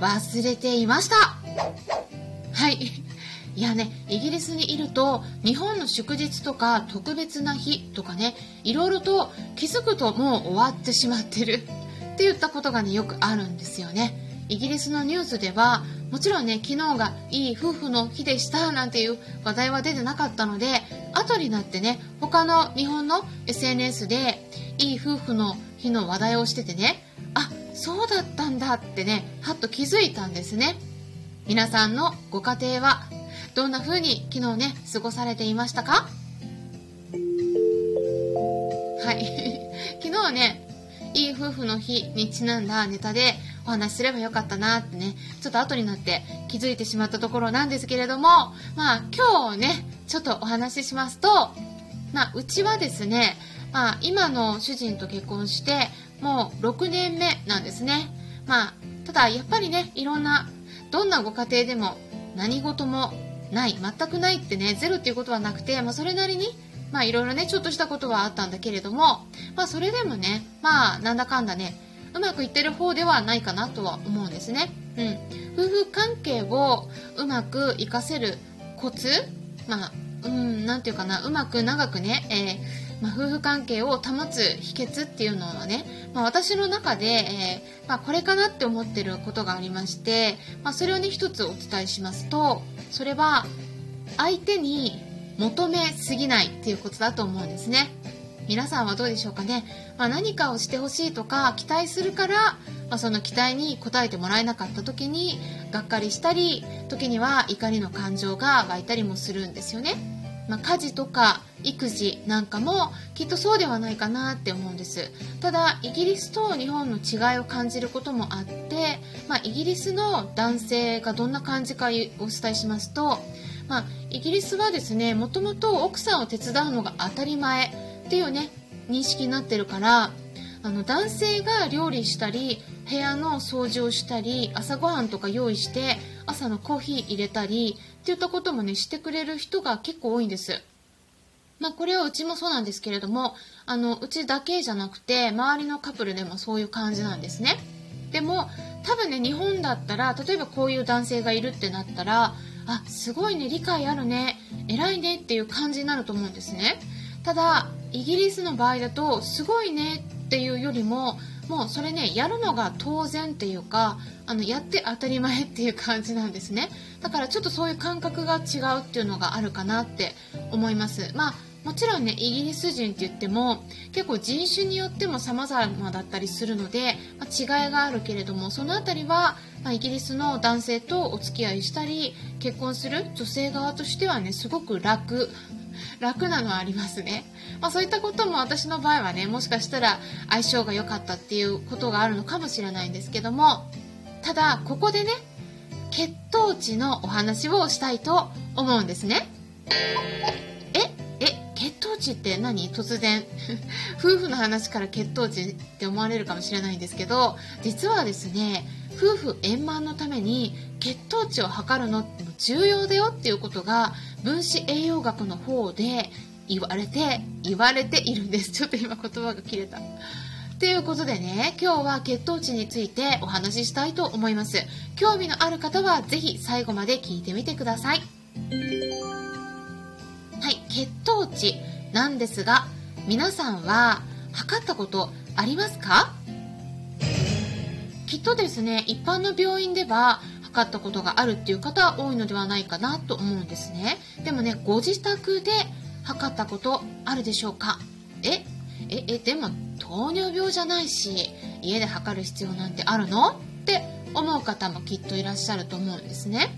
忘れていました。はい。いやね、イギリスにいると日本の祝日とか特別な日とかね、いろいろと気づくともう終わってしまってる って言ったことがね、よくあるんですよね。イギリスのニュースではもちろんね、昨日がいい夫婦の日でしたなんていう話題は出てなかったので、後になってね、他の日本の SNS でいい夫婦の日の話題をしててね、そうだったんだってねはっと気づいたんですね。皆さんのご家庭はどんな風に昨日ね過ごされていましたか？はい。昨日ねいい夫婦の日にちなんだネタでお話しすればよかったなってねちょっと後になって気づいてしまったところなんですけれどもまあ今日ねちょっとお話ししますとまあうちはですねまあ今の主人と結婚してもう6年目なんですね。まあ、ただやっぱりね、いろんな、どんなご家庭でも何事もない、全くないってね、ゼロっていうことはなくて、まあそれなりに、まあいろいろね、ちょっとしたことはあったんだけれども、まあそれでもね、まあなんだかんだね、うまくいってる方ではないかなとは思うんですね。うん。夫婦関係をうまく活かせるコツまあ、うん、なんていうかな、うまく長くね、えーまあ、夫婦関係を保つ秘訣っていうのはね、まあ、私の中で、えー、まあ、これかなって思ってることがありまして、まそれをね一つお伝えしますとそれは相手に求めすぎないっていうことだと思うんですね。皆さんはどうでしょうかね、まあ、何かをしてほしいとか期待するから、まあ、その期待に応えてもらえなかった時にがっかりしたり時には怒りの感情が湧いたりもするんですよね。まあ、家事とか育児なんかもきっとそうではないかなって思うんですただイギリスと日本の違いを感じることもあって、まあ、イギリスの男性がどんな感じかお伝えしますと、まあ、イギリスはですねもともと奥さんを手伝うのが当たり前っていうね認識になってるからあの男性が料理したり部屋の掃除をしたり朝ごはんとか用意して朝のコーヒー入れたりっていったこともねしてくれる人が結構多いんです。まあ、これはうちもそうなんですけれどもあのうちだけじゃなくて周りのカップルでもそういう感じなんですね。でも多分ね日本だったら例えばこういう男性がいるってなったらあすごいね理解あるね偉いねっていう感じになると思うんですね。ただイギリスの場合だとすごいねっていうよりももうそれねやるのが当然っていうかあのやって当たり前っていう感じなんですね。だからちょっとそういう感覚が違うっていうのがあるかなって思います。まあもちろんねイギリス人って言っても結構人種によっても様々だったりするので、まあ、違いがあるけれどもその辺りは、まあ、イギリスの男性とお付き合いしたり結婚する女性側としてはねすごく楽。楽なのはありますね、まあ、そういったことも私の場合はねもしかしたら相性が良かったっていうことがあるのかもしれないんですけどもただここでね血糖値のお話をしたいと思うんですね。値って何？突然。夫婦の話から血糖値って思われるかもしれないんですけど実はですね夫婦円満のために血糖値を測るのって重要だよっていうことが分子栄養学の方で言われて言われているんです。ちょっと今言葉が切れた。ということでね今日は血糖値についてお話ししたいと思います。興味のある方はぜひ最後まで聞いてみてください。はい血糖値。なんですが皆さんは測ったことありますか？きっとですね一般の病院では測ったことがあるっていう方多いのではないかなと思うんですね。でもねご自宅で測ったことあるでしょうか？え？え？え？でも糖尿病じゃないし家で測る必要なんてあるの？って思う方もきっといらっしゃると思うんですね、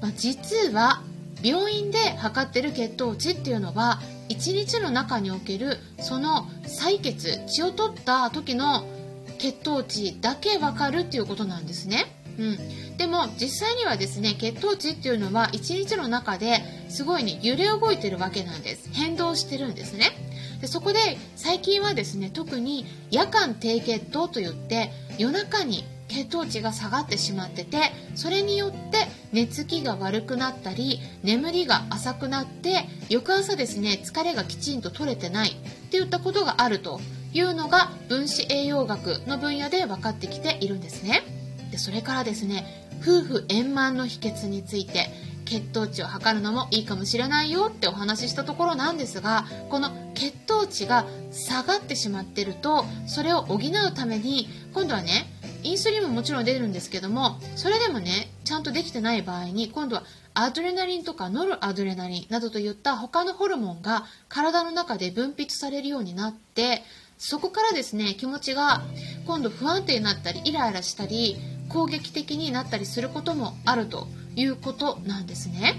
まあ、実は病院で測ってる血糖値っていうのは1日の中におけるその採血血を取った時の血糖値だけ分かるっていうことなんですね。うん、でも実際にはですね血糖値っていうのは1日の中ですごいね揺れ動いてるわけなんです。変動してるんですね。でそこで最近はですね特に夜間低血糖といって夜中に血糖値が下がってしまっててそれによって寝つきが悪くなったり眠りが浅くなって翌朝ですね疲れがきちんと取れてないっていったことがあるというのが分子栄養学の分野で分かってきているんですね。でそれからですね夫婦円満の秘訣について血糖値を測るのもいいかもしれないよってお話ししたところなんですがこの血糖値が下がってしまってるとそれを補うために今度はねインスリンももちろん出るんですけどもそれでもねちゃんとできてない場合に今度はアドレナリンとかノルアドレナリンなどといった他のホルモンが体の中で分泌されるようになってそこからですね気持ちが今度不安定になったりイライラしたり攻撃的になったりすることもあるということなんですね。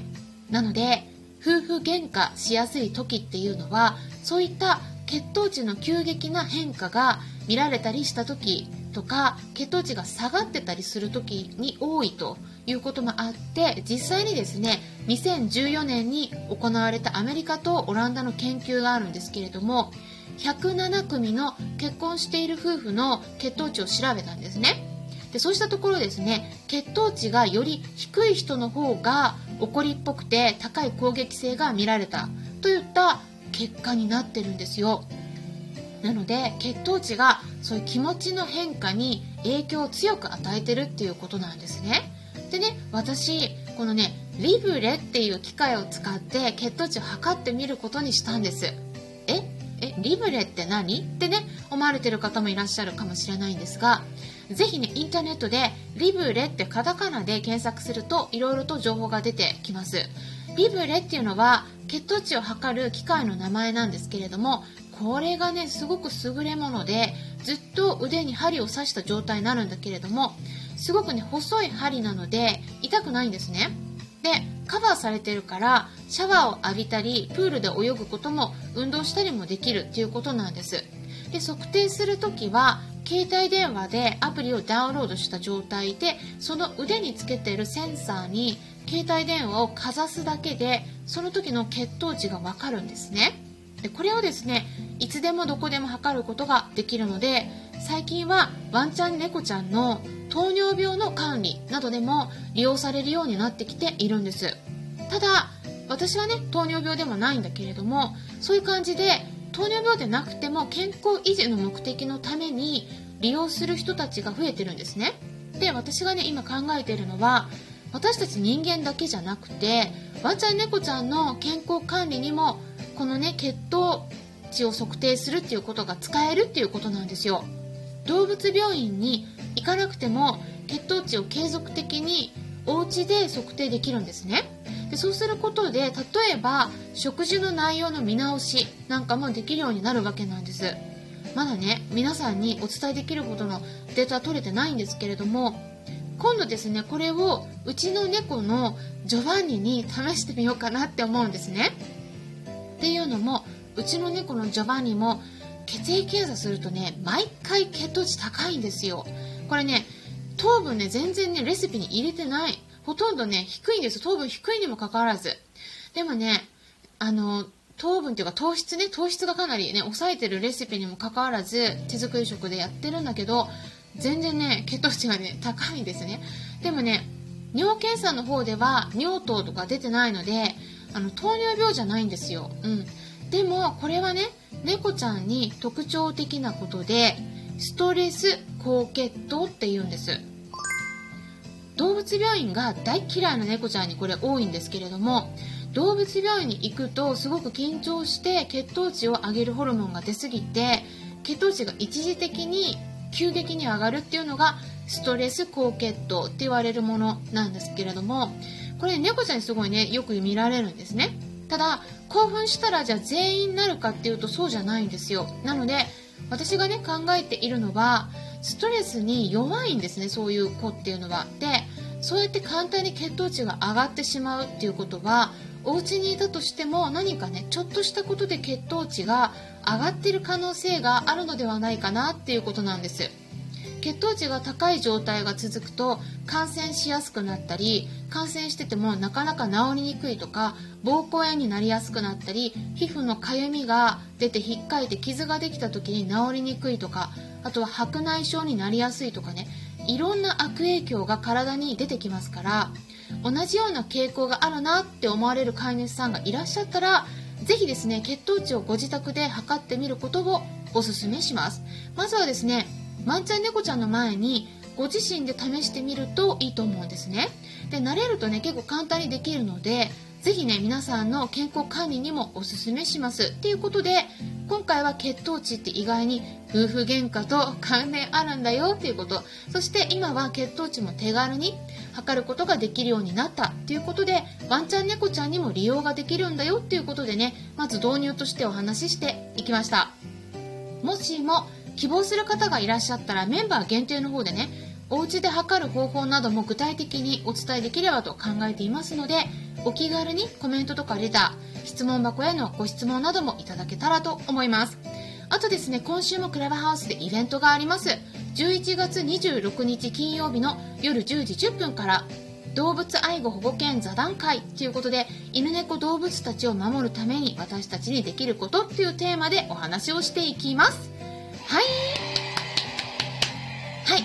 なので夫婦喧嘩しやすい時っていうのはそういった血糖値の急激な変化が見られたりした時とか血糖値が下がってたりする時に多いということもあって実際にですね2014年に行われたアメリカとオランダの研究があるんですけれども107組の結婚している夫婦の血糖値を調べたんですね。でそうしたところですね血糖値がより低い人の方が怒りっぽくて高い攻撃性が見られたといった結果になってるんですよ。なので血糖値がそういう気持ちの変化に影響を強く与えてるっていうことなんですね。でね私このねリブレっていう機械を使って血糖値を測ってみることにしたんです。え？えリブレって何？ってね思われてる方もいらっしゃるかもしれないんですがぜひねインターネットでリブレってカタカナで検索するといろいろと情報が出てきます。リブレっていうのは血糖値を測る機械の名前なんですけれどもこれがねすごく優れものでずっと腕に針を刺した状態になるんだけれどもすごくね細い針なので痛くないんですね。でカバーされてるからシャワーを浴びたりプールで泳ぐことも運動したりもできるっていうことなんです。で測定する時は携帯電話でアプリをダウンロードした状態でその腕につけているセンサーに携帯電話をかざすだけでその時の血糖値がわかるんですね。でこれをですねいつでもどこでも測ることができるので最近はワンちゃん猫ちゃんの糖尿病の管理などでも利用されるようになってきているんです。ただ私はね糖尿病でもないんだけれどもそういう感じで糖尿病でなくても健康維持の目的のために利用する人たちが増えてるんですね。で私がね今考えているのは私たち人間だけじゃなくてワンちゃん猫ちゃんの健康管理にもこのね血糖値を測定するっていうことが使えるっていうことなんですよ。動物病院に行かなくても血糖値を継続的にお家で測定できるんですね。でそうすることで例えば食事の内容の見直しなんかもできるようになるわけなんです。まだね皆さんにお伝えできることのデータは取れてないんですけれども今度ですねこれをうちの猫のジョバンニに試してみようかなって思うんですね。っていうのもうちの猫のジョバンニも血液検査するとね毎回血糖値高いんですよこれね糖分ね全然ねレシピに入れてないほとんどね、低いんです。糖分低いにもかかわらず。でもね、あの、糖分っていうか糖質ね、糖質がかなりね、抑えてるレシピにもかかわらず、手作り食でやってるんだけど、全然ね、血糖値がね、高いんですね。でもね、尿検査の方では尿糖とか出てないので、あの、糖尿病じゃないんですよ。うん。でも、これはね、猫ちゃんに特徴的なことで、ストレス高血糖って言うんです。動物病院が大嫌いな猫ちゃんにこれ多いんですけれども動物病院に行くとすごく緊張して血糖値を上げるホルモンが出すぎて血糖値が一時的に急激に上がるっていうのがストレス高血糖って言われるものなんですけれどもこれ猫ちゃんにすごいねよく見られるんですねただ興奮したらじゃあ全員なるかっていうとそうじゃないんですよ。なので私がね考えているのはストレスに弱いんですねそういう子っていうのは。でそうやって簡単に血糖値が上がってしまうっていうことはお家にいたとしても何かねちょっとしたことで血糖値が上がってる可能性があるのではないかなっていうことなんです。血糖値が高い状態が続くと感染しやすくなったり感染しててもなかなか治りにくいとか膀胱炎になりやすくなったり皮膚のかゆみが出てひっかいて傷ができた時に治りにくいとかあとは白内障になりやすいとかね。いろんな悪影響が体に出てきますから同じような傾向があるなって思われる飼い主さんがいらっしゃったらぜひですね血糖値をご自宅で測ってみることをおすすめします。まずはですねワンちゃん猫ちゃんの前にご自身で試してみるといいと思うんですね。で慣れるとね結構簡単にできるのでぜひね皆さんの健康管理にもおすすめします。ということで今回は血糖値って意外に夫婦喧嘩と関連あるんだよっていうこと。そして今は血糖値も手軽に測ることができるようになった。ということでワンちゃん猫ちゃんにも利用ができるんだよっていうことでねまず導入としてお話ししていきました。もしも希望する方がいらっしゃったらメンバー限定の方でねお家で測る方法なども具体的にお伝えできればと考えていますのでお気軽にコメントとかレター質問箱へのご質問などもいただけたらと思います。あとですね今週もクラブハウスでイベントがあります。11月26日金曜日の夜10時10分から動物愛護保護犬座談会ということで犬猫動物たちを守るために私たちにできることっていうテーマでお話をしていきます。はい。はい。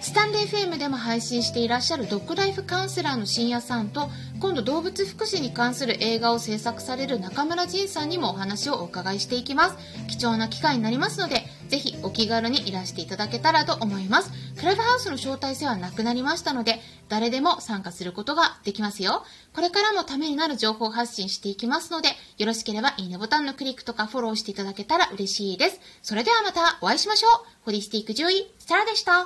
スタンレー FM でも配信していらっしゃるドッグライフカウンセラーの深夜さんと今度動物福祉に関する映画を制作される中村仁さんにもお話をお伺いしていきます。貴重な機会になりますのでぜひお気軽にいらしていただけたらと思います。クラブハウスの招待制はなくなりましたので誰でも参加することができますよ。これからもためになる情報発信していきますのでよろしければいいねボタンのクリックとかフォローしていただけたら嬉しいです。それではまたお会いしましょう。ホリスティック獣医サラでした。